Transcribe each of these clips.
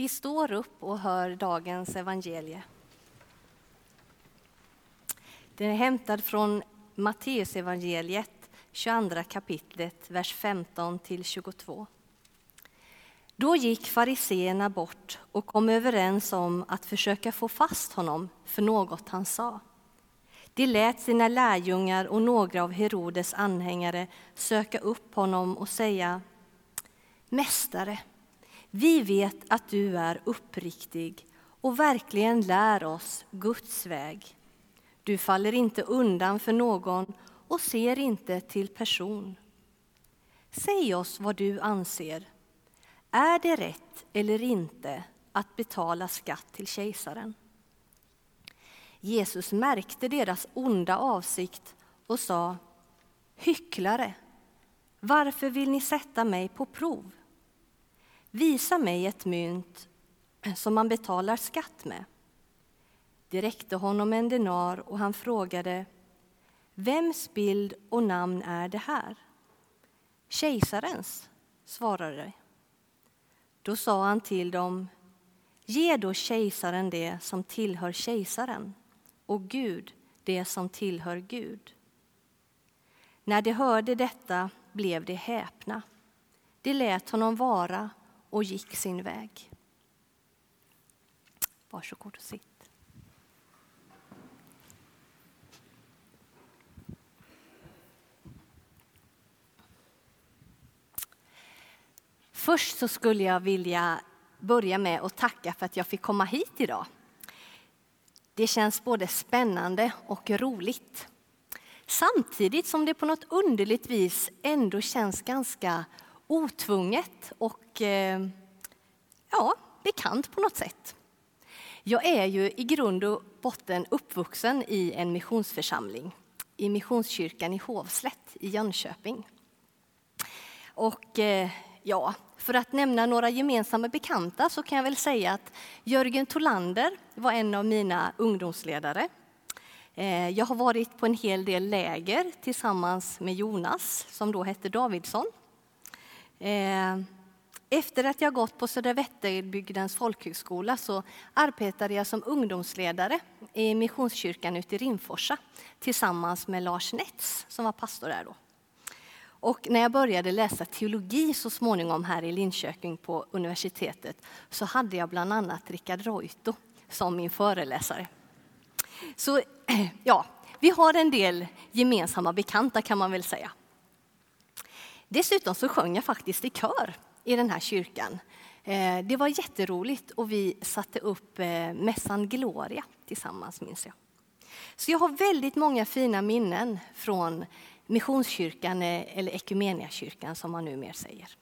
Vi står upp och hör dagens evangelie. Den är hämtad från Matteusevangeliet, 22 kapitlet, vers 15 till 22. Då gick fariseerna bort och kom överens om att försöka få fast honom för något han sa. De lät sina lärjungar och några av Herodes anhängare söka upp honom och säga Mästare, vi vet att du är uppriktig och verkligen lär oss Guds väg. Du faller inte undan för någon och ser inte till person. Säg oss vad du anser. Är det rätt eller inte att betala skatt till kejsaren? Jesus märkte deras onda avsikt och sa Hycklare, varför vill ni sätta mig på prov? Visa mig ett mynt eh, som man betalar skatt med. Det räckte honom en denar och han frågade Vems bild och namn är det här? Kejsarens, svarade de. Då sa han till dem Ge då kejsaren det som tillhör kejsaren och Gud det som tillhör Gud. När de hörde detta blev de häpna. De lät honom vara och gick sin väg. Varsågod och sitt. Först så skulle jag vilja börja med att tacka för att jag fick komma hit idag. Det känns både spännande och roligt. Samtidigt som det på något underligt vis ändå känns ganska otvunget och eh, ja, bekant på något sätt. Jag är ju i grund och botten uppvuxen i en missionsförsamling i Missionskyrkan i Hovslätt i Jönköping. Och eh, ja, för att nämna några gemensamma bekanta så kan jag väl säga att Jörgen Tolander var en av mina ungdomsledare. Eh, jag har varit på en hel del läger tillsammans med Jonas, som då hette Davidsson. Eh, efter att jag gått på Södra Vätterbygdens folkhögskola så arbetade jag som ungdomsledare i Missionskyrkan ute i Rimforsa tillsammans med Lars Nets som var pastor där då. Och när jag började läsa teologi så småningom här i Linköping på universitetet så hade jag bland annat Richard Reuto som min föreläsare. Så ja, vi har en del gemensamma bekanta kan man väl säga. Dessutom så sjöng jag faktiskt i kör i den här kyrkan. Eh, det var jätteroligt och vi satte upp eh, mässan Gloria tillsammans minns jag. Så jag har väldigt många fina minnen från Missionskyrkan eh, eller Ekumeniakyrkan som man numera säger.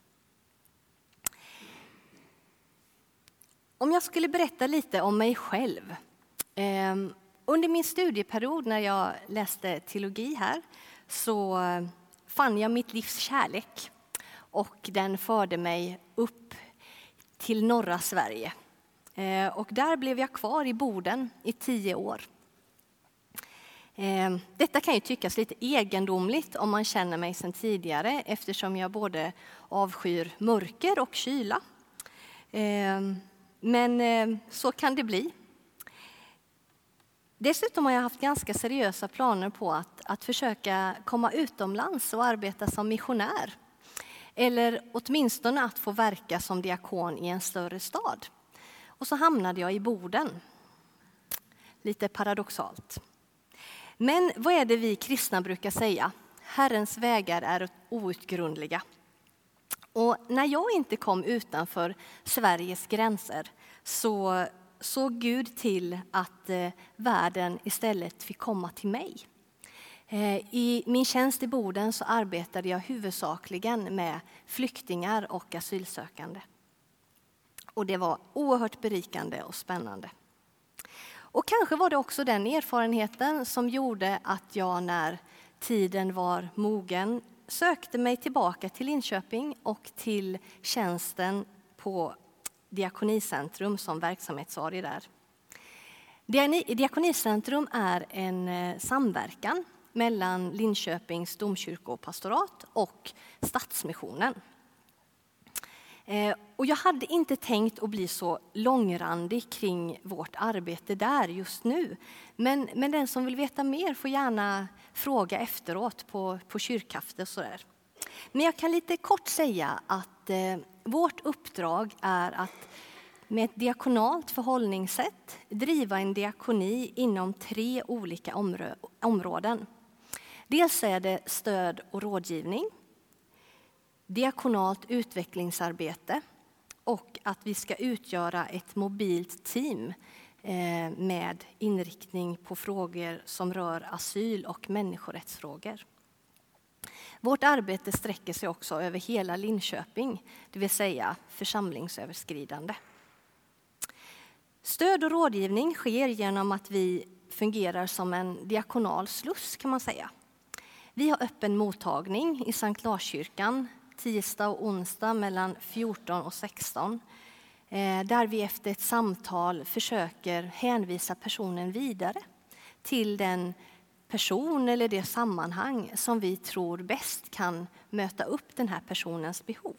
Om jag skulle berätta lite om mig själv. Under min studieperiod när jag läste teologi här så fann jag mitt livs kärlek och den förde mig upp till norra Sverige. Eh, och där blev jag kvar i Boden i tio år. Eh, detta kan ju tyckas lite egendomligt om man känner mig sedan tidigare eftersom jag både avskyr mörker och kyla. Eh, men så kan det bli. Dessutom har jag haft ganska seriösa planer på att, att försöka komma utomlands och arbeta som missionär. Eller åtminstone att få verka som diakon i en större stad. Och så hamnade jag i Boden. Lite paradoxalt. Men vad är det vi kristna brukar säga? Herrens vägar är outgrundliga. Och när jag inte kom utanför Sveriges gränser så såg Gud till att eh, världen istället fick komma till mig. Eh, I min tjänst i Boden så arbetade jag huvudsakligen med flyktingar och asylsökande. Och det var oerhört berikande och spännande. Och kanske var det också den erfarenheten som gjorde att jag när tiden var mogen sökte mig tillbaka till Linköping och till tjänsten på Diakonicentrum som verksamhetsarie där. Diakonicentrum är en eh, samverkan mellan Linköpings domkyrkopastorat och Stadsmissionen. Eh, och jag hade inte tänkt att bli så långrandig kring vårt arbete där just nu. Men, men den som vill veta mer får gärna fråga efteråt på, på kyrkkaffe. Men jag kan lite kort säga att eh, vårt uppdrag är att med ett diakonalt förhållningssätt driva en diakoni inom tre olika områden. Dels är det stöd och rådgivning, diakonalt utvecklingsarbete och att vi ska utgöra ett mobilt team eh, med inriktning på frågor som rör asyl och människorättsfrågor. Vårt arbete sträcker sig också över hela Linköping, det vill säga församlingsöverskridande. Stöd och rådgivning sker genom att vi fungerar som en diakonal sluss kan man säga. Vi har öppen mottagning i Sankt Larskyrkan tisdag och onsdag mellan 14 och 16 eh, där vi efter ett samtal försöker hänvisa personen vidare till den person eller det sammanhang som vi tror bäst kan möta upp den här personens behov.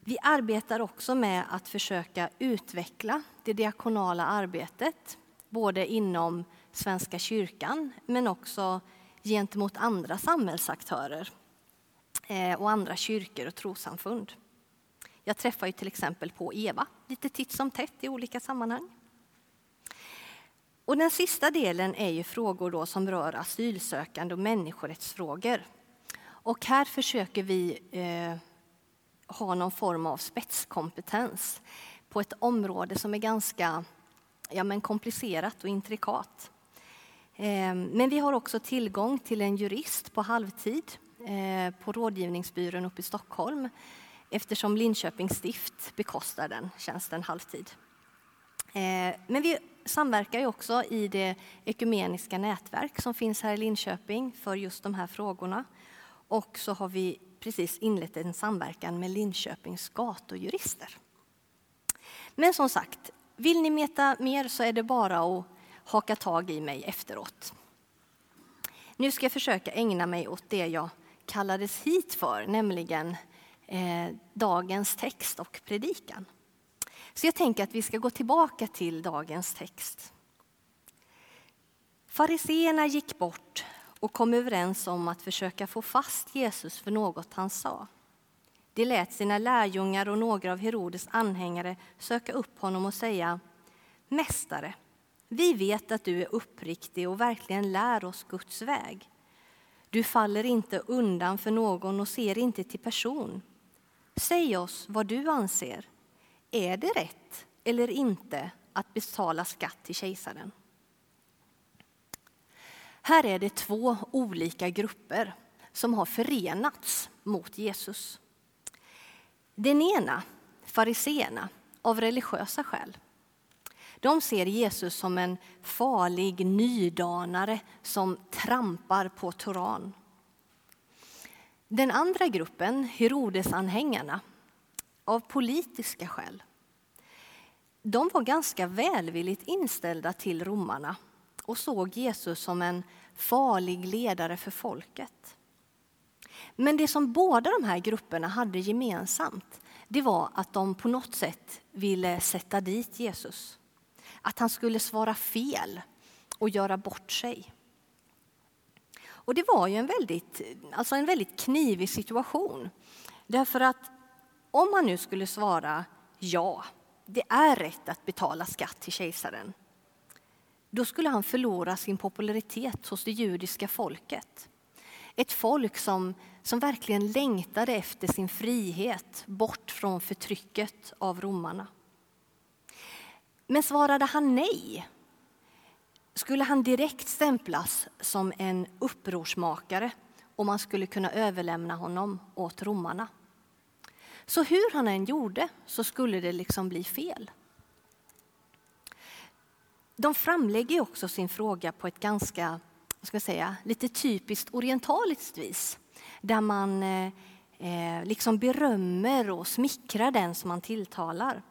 Vi arbetar också med att försöka utveckla det diakonala arbetet, både inom Svenska kyrkan men också gentemot andra samhällsaktörer eh, och andra kyrkor och trosamfund. Jag träffar ju till exempel på Eva lite titt som tätt i olika sammanhang. Och den sista delen är ju frågor då som rör asylsökande och människorättsfrågor. Och här försöker vi eh, ha någon form av spetskompetens på ett område som är ganska ja, men komplicerat och intrikat. Eh, men vi har också tillgång till en jurist på halvtid eh, på rådgivningsbyrån uppe i Stockholm eftersom Linköpings stift bekostar den tjänsten halvtid. Eh, men vi samverkar ju också i det ekumeniska nätverk som finns här i Linköping för just de här frågorna. Och så har vi precis inlett en samverkan med Linköpings gatujurister. Men som sagt, vill ni veta mer så är det bara att haka tag i mig efteråt. Nu ska jag försöka ägna mig åt det jag kallades hit för, nämligen eh, dagens text och predikan. Så jag tänker att vi ska gå tillbaka till dagens text. Fariseerna gick bort och kom överens om att försöka få fast Jesus för något han sa. De lät sina lärjungar och några av Herodes anhängare söka upp honom och säga Mästare, vi vet att du är uppriktig och verkligen lär oss Guds väg. Du faller inte undan för någon och ser inte till person. Säg oss vad du anser. Är det rätt eller inte att betala skatt till kejsaren? Här är det två olika grupper som har förenats mot Jesus. Den ena, fariseerna, av religiösa skäl. De ser Jesus som en farlig nydanare som trampar på Toran. Den andra gruppen, Herodesanhängarna, av politiska skäl. De var ganska välvilligt inställda till romarna och såg Jesus som en farlig ledare för folket. Men det som båda de här grupperna hade gemensamt det var att de på något sätt ville sätta dit Jesus. Att han skulle svara fel och göra bort sig. Och det var ju en väldigt, alltså en väldigt knivig situation. Därför att om han nu skulle svara ja, det är rätt att betala skatt till kejsaren, då skulle han förlora sin popularitet hos det judiska folket. Ett folk som, som verkligen längtade efter sin frihet bort från förtrycket av romarna. Men svarade han nej skulle han direkt stämplas som en upprorsmakare och man skulle kunna överlämna honom åt romarna. Så hur han än gjorde så skulle det liksom bli fel. De framlägger också sin fråga på ett ganska, ska jag säga, lite typiskt orientaliskt vis. Där man eh, eh, liksom berömmer och smickrar den som man tilltalar.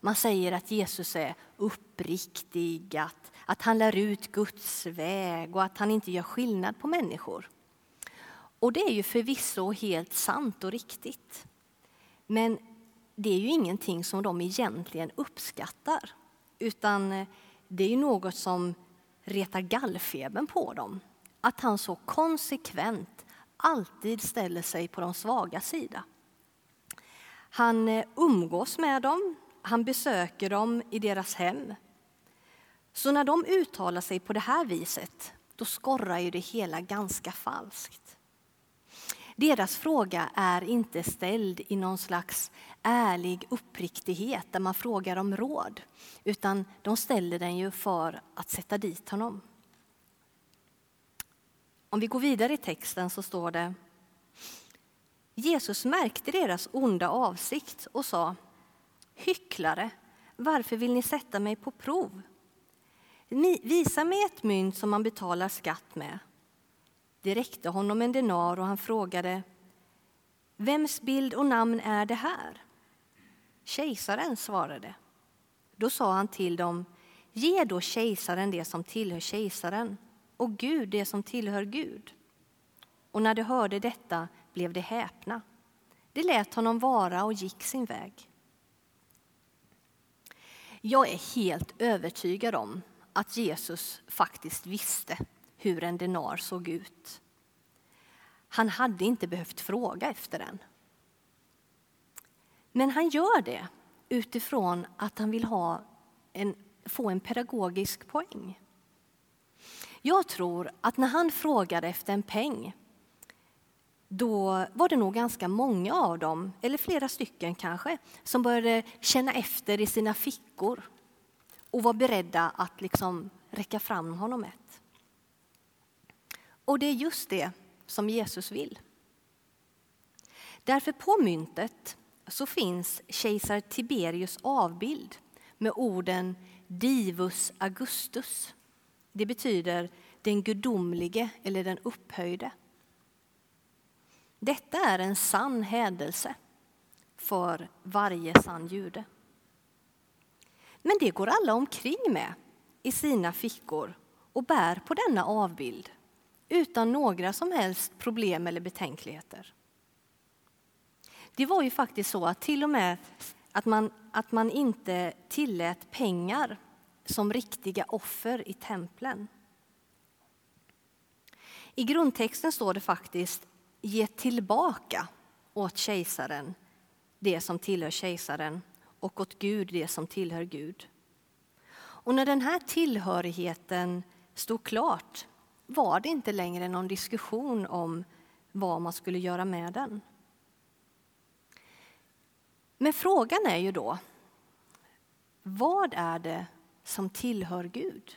Man säger att Jesus är uppriktig, att, att han lär ut Guds väg och att han inte gör skillnad på människor. Och det är ju förvisso helt sant och riktigt. Men det är ju ingenting som de egentligen uppskattar, utan eh, det är ju något som retar gallfebern på dem. Att han så konsekvent alltid ställer sig på de svaga sida. Han eh, umgås med dem, han besöker dem i deras hem. Så när de uttalar sig på det här viset, då skorrar ju det hela ganska falskt. Deras fråga är inte ställd i någon slags ärlig uppriktighet där man frågar om råd, utan de ställer den ju för att sätta dit honom. Om vi går vidare i texten så står det Jesus märkte deras onda avsikt och sa Hycklare, varför vill ni sätta mig på prov? Visa mig ett mynt som man betalar skatt med. Det räckte honom en denar och han frågade Vems bild och namn är det här? Kejsaren svarade. Då sa han till dem Ge då kejsaren det som tillhör kejsaren och Gud det som tillhör Gud. Och när de hörde detta blev de häpna. De lät honom vara och gick sin väg. Jag är helt övertygad om att Jesus faktiskt visste hur en denar såg ut. Han hade inte behövt fråga efter den. Men han gör det utifrån att han vill ha en, få en pedagogisk poäng. Jag tror att när han frågade efter en peng då var det nog ganska många av dem, eller flera stycken kanske, som började känna efter i sina fickor och var beredda att liksom räcka fram honom ett. Och det är just det som Jesus vill. Därför på myntet så finns kejsar Tiberius avbild med orden Divus Augustus. Det betyder den gudomlige eller den upphöjde. Detta är en sann hädelse för varje sann jude. Men det går alla omkring med i sina fickor och bär på denna avbild utan några som helst problem eller betänkligheter. Det var ju faktiskt så att till och med att man, att man inte tillät pengar som riktiga offer i templen. I grundtexten står det faktiskt ge tillbaka åt kejsaren det som tillhör kejsaren och åt Gud det som tillhör Gud. Och när den här tillhörigheten stod klart var det inte längre någon diskussion om vad man skulle göra med den. Men frågan är ju då, vad är det som tillhör Gud?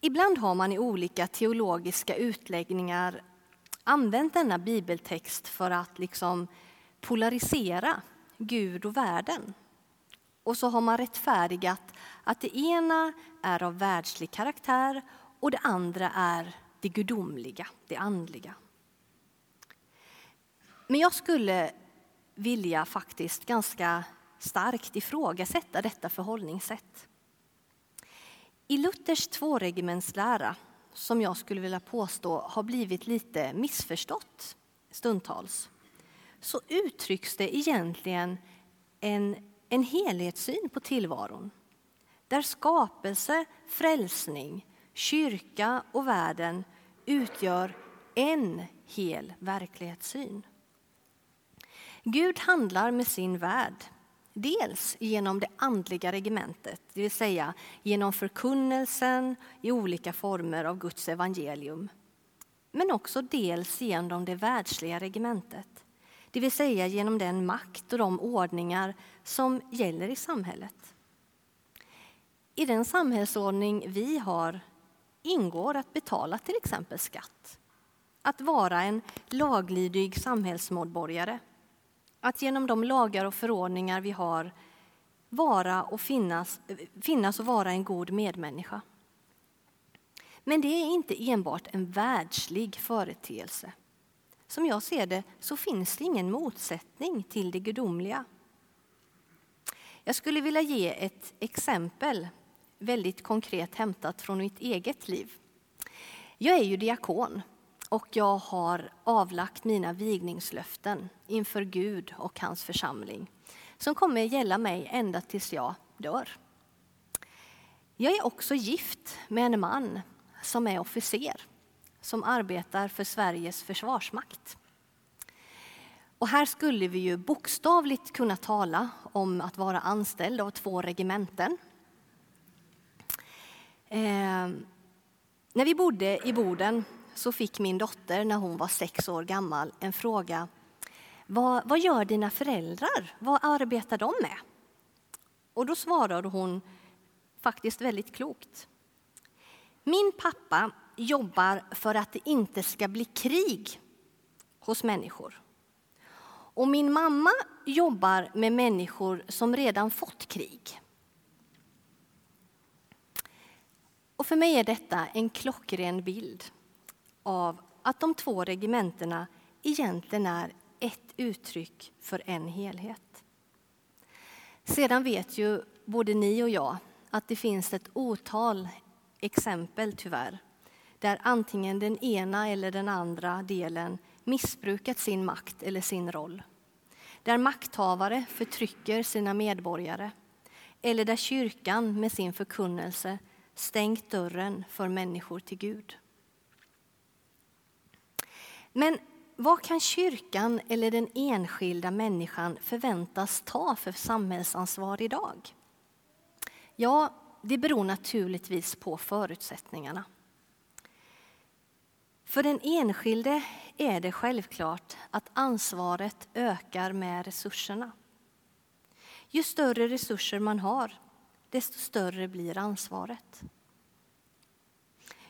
Ibland har man i olika teologiska utläggningar använt denna bibeltext för att liksom polarisera Gud och världen. Och så har man rättfärdigat att det ena är av världslig karaktär och det andra är det gudomliga, det andliga. Men jag skulle vilja faktiskt ganska starkt ifrågasätta detta förhållningssätt. I Luthers tvåregimentslära, som jag skulle vilja påstå har blivit lite missförstått stundtals, så uttrycks det egentligen en, en helhetssyn på tillvaron. Där skapelse, frälsning, kyrka och världen utgör en hel verklighetssyn. Gud handlar med sin värld Dels genom det andliga regementet, det vill säga genom förkunnelsen i olika former av Guds evangelium. Men också dels genom det världsliga regementet, det vill säga genom den makt och de ordningar som gäller i samhället. I den samhällsordning vi har ingår att betala till exempel skatt, att vara en laglydig samhällsmedborgare att genom de lagar och förordningar vi har vara och finnas, finnas och vara en god medmänniska. Men det är inte enbart en världslig företeelse. Som jag ser det så finns det ingen motsättning till det gudomliga. Jag skulle vilja ge ett exempel, väldigt konkret hämtat från mitt eget liv. Jag är ju diakon och jag har avlagt mina vigningslöften inför Gud och hans församling som kommer gälla mig ända tills jag dör. Jag är också gift med en man som är officer som arbetar för Sveriges försvarsmakt. Och här skulle vi ju bokstavligt kunna tala om att vara anställd av två regementen. Eh, när vi bodde i Boden så fick min dotter när hon var sex år gammal en fråga. Vad, vad gör dina föräldrar? Vad arbetar de med? Och då svarade hon faktiskt väldigt klokt. Min pappa jobbar för att det inte ska bli krig hos människor. Och min mamma jobbar med människor som redan fått krig. Och för mig är detta en klockren bild av att de två regementena egentligen är ett uttryck för en helhet. Sedan vet ju både ni och jag att det finns ett otal exempel, tyvärr, där antingen den ena eller den andra delen missbrukat sin makt eller sin roll. Där makthavare förtrycker sina medborgare eller där kyrkan med sin förkunnelse stängt dörren för människor till Gud. Men vad kan kyrkan eller den enskilda människan förväntas ta för samhällsansvar idag? Ja, det beror naturligtvis på förutsättningarna. För den enskilde är det självklart att ansvaret ökar med resurserna. Ju större resurser man har, desto större blir ansvaret.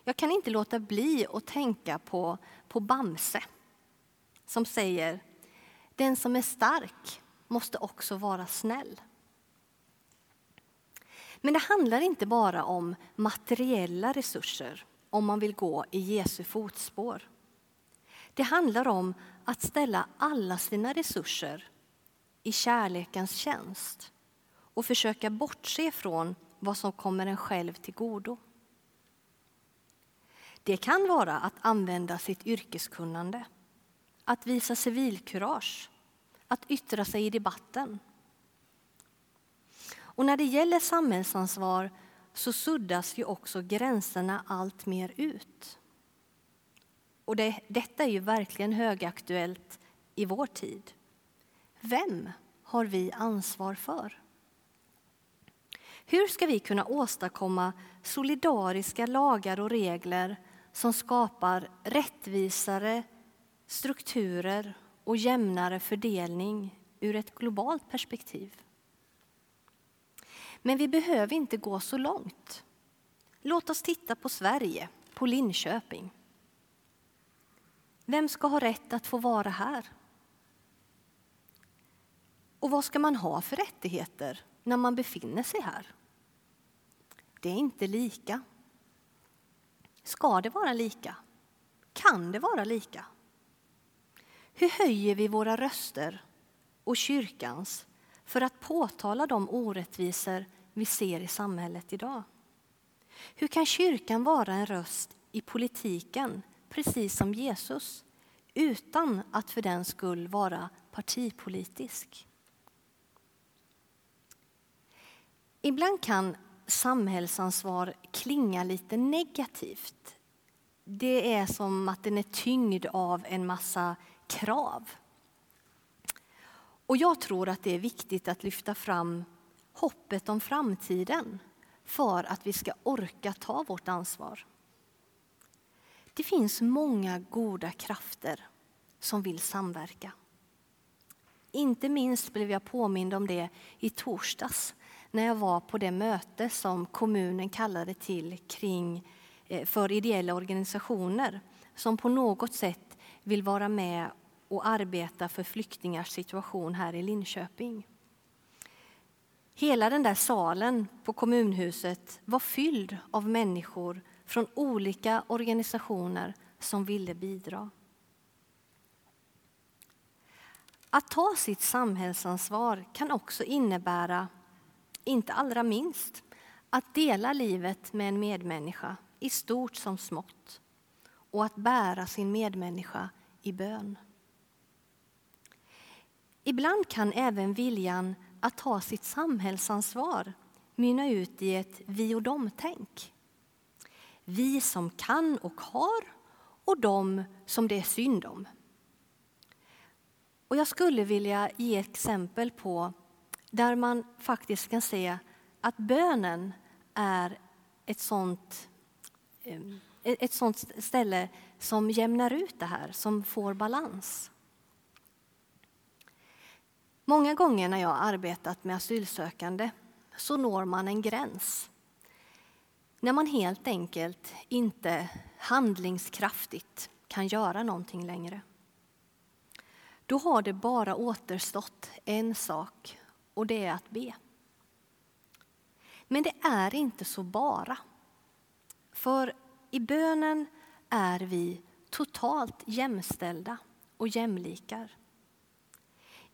Jag kan inte låta bli att tänka på, på Bamse som säger den som är stark måste också vara snäll. Men det handlar inte bara om materiella resurser om man vill gå i Jesu fotspår. Det handlar om att ställa alla sina resurser i kärlekens tjänst och försöka bortse från vad som kommer en själv till godo. Det kan vara att använda sitt yrkeskunnande, att visa civilkurage, att yttra sig i debatten. Och när det gäller samhällsansvar så suddas ju också gränserna allt mer ut. Och det, detta är ju verkligen högaktuellt i vår tid. Vem har vi ansvar för? Hur ska vi kunna åstadkomma solidariska lagar och regler som skapar rättvisare strukturer och jämnare fördelning ur ett globalt perspektiv? Men vi behöver inte gå så långt. Låt oss titta på Sverige, på Linköping. Vem ska ha rätt att få vara här? Och vad ska man ha för rättigheter när man befinner sig här? Det är inte lika. Ska det vara lika? Kan det vara lika? Hur höjer vi våra röster och kyrkans för att påtala de orättvisor vi ser i samhället idag? Hur kan kyrkan vara en röst i politiken, precis som Jesus, utan att för den skull vara partipolitisk? Ibland kan samhällsansvar klinga lite negativt. Det är som att den är tyngd av en massa krav. Och jag tror att det är viktigt att lyfta fram hoppet om framtiden för att vi ska orka ta vårt ansvar. Det finns många goda krafter som vill samverka. Inte minst blev jag påmind om det i torsdags när jag var på det möte som kommunen kallade till kring eh, för ideella organisationer som på något sätt vill vara med och arbeta för flyktingars situation här i Linköping. Hela den där salen på kommunhuset var fylld av människor från olika organisationer som ville bidra. Att ta sitt samhällsansvar kan också innebära, inte allra minst, att dela livet med en medmänniska i stort som smått och att bära sin medmänniska i bön. Ibland kan även viljan att ta sitt samhällsansvar mynna ut i ett vi och dem-tänk. Vi som kan och har och de som det är synd om. Och jag skulle vilja ge exempel på där man faktiskt kan se att bönen är ett sånt, eh, ett sånt ställe som jämnar ut det här, som får balans. Många gånger när jag har arbetat med asylsökande så når man en gräns. När man helt enkelt inte handlingskraftigt kan göra någonting längre. Då har det bara återstått en sak och det är att be. Men det är inte så bara. För i bönen är vi totalt jämställda och jämlikar.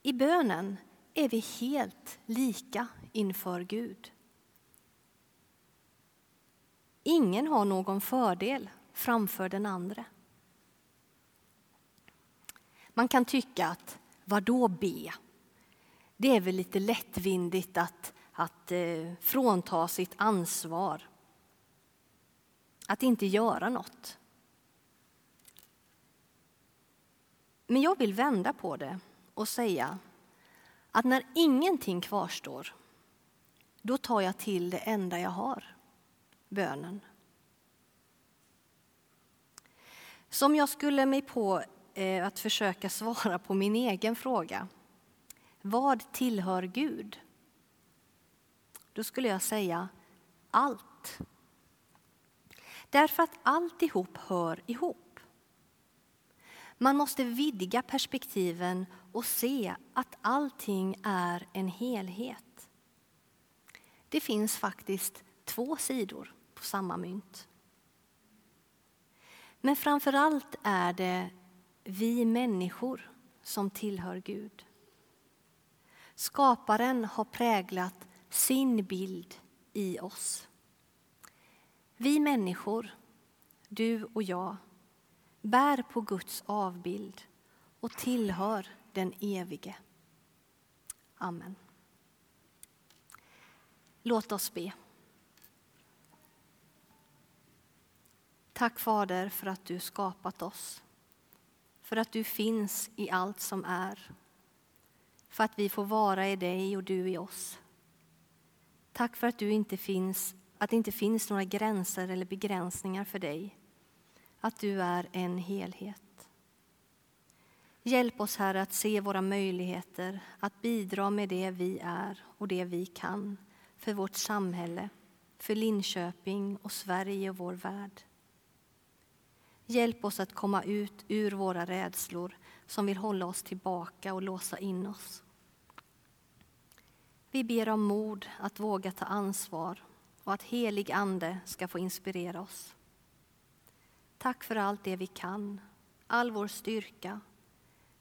I bönen är vi helt lika inför Gud. Ingen har någon fördel framför den andra. Man kan tycka att, vadå be? Det är väl lite lättvindigt att, att eh, frånta sitt ansvar. Att inte göra något. Men jag vill vända på det och säga att när ingenting kvarstår, då tar jag till det enda jag har, bönen. Som jag skulle mig på eh, att försöka svara på min egen fråga. Vad tillhör Gud? Då skulle jag säga allt. Därför att alltihop hör ihop. Man måste vidga perspektiven och se att allting är en helhet. Det finns faktiskt två sidor på samma mynt. Men framför allt är det vi människor som tillhör Gud. Skaparen har präglat sin bild i oss. Vi människor, du och jag, bär på Guds avbild och tillhör den evige. Amen. Låt oss be. Tack Fader för att du skapat oss. För att du finns i allt som är. För att vi får vara i dig och du i oss. Tack för att, du inte finns, att det inte finns några gränser eller begränsningar för dig. Att du är en helhet. Hjälp oss, Herre, att se våra möjligheter att bidra med det vi är och det vi kan för vårt samhälle, för Linköping och Sverige och vår värld. Hjälp oss att komma ut ur våra rädslor som vill hålla oss tillbaka och låsa in oss. Vi ber om mod att våga ta ansvar och att helig Ande ska få inspirera oss. Tack för allt det vi kan, all vår styrka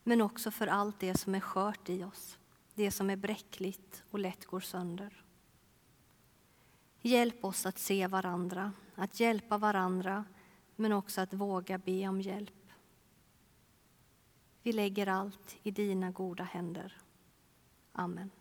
men också för allt det som är skört i oss, det som är bräckligt och lätt går sönder. Hjälp oss att se varandra, att hjälpa varandra men också att våga be om hjälp. Vi lägger allt i dina goda händer. Amen.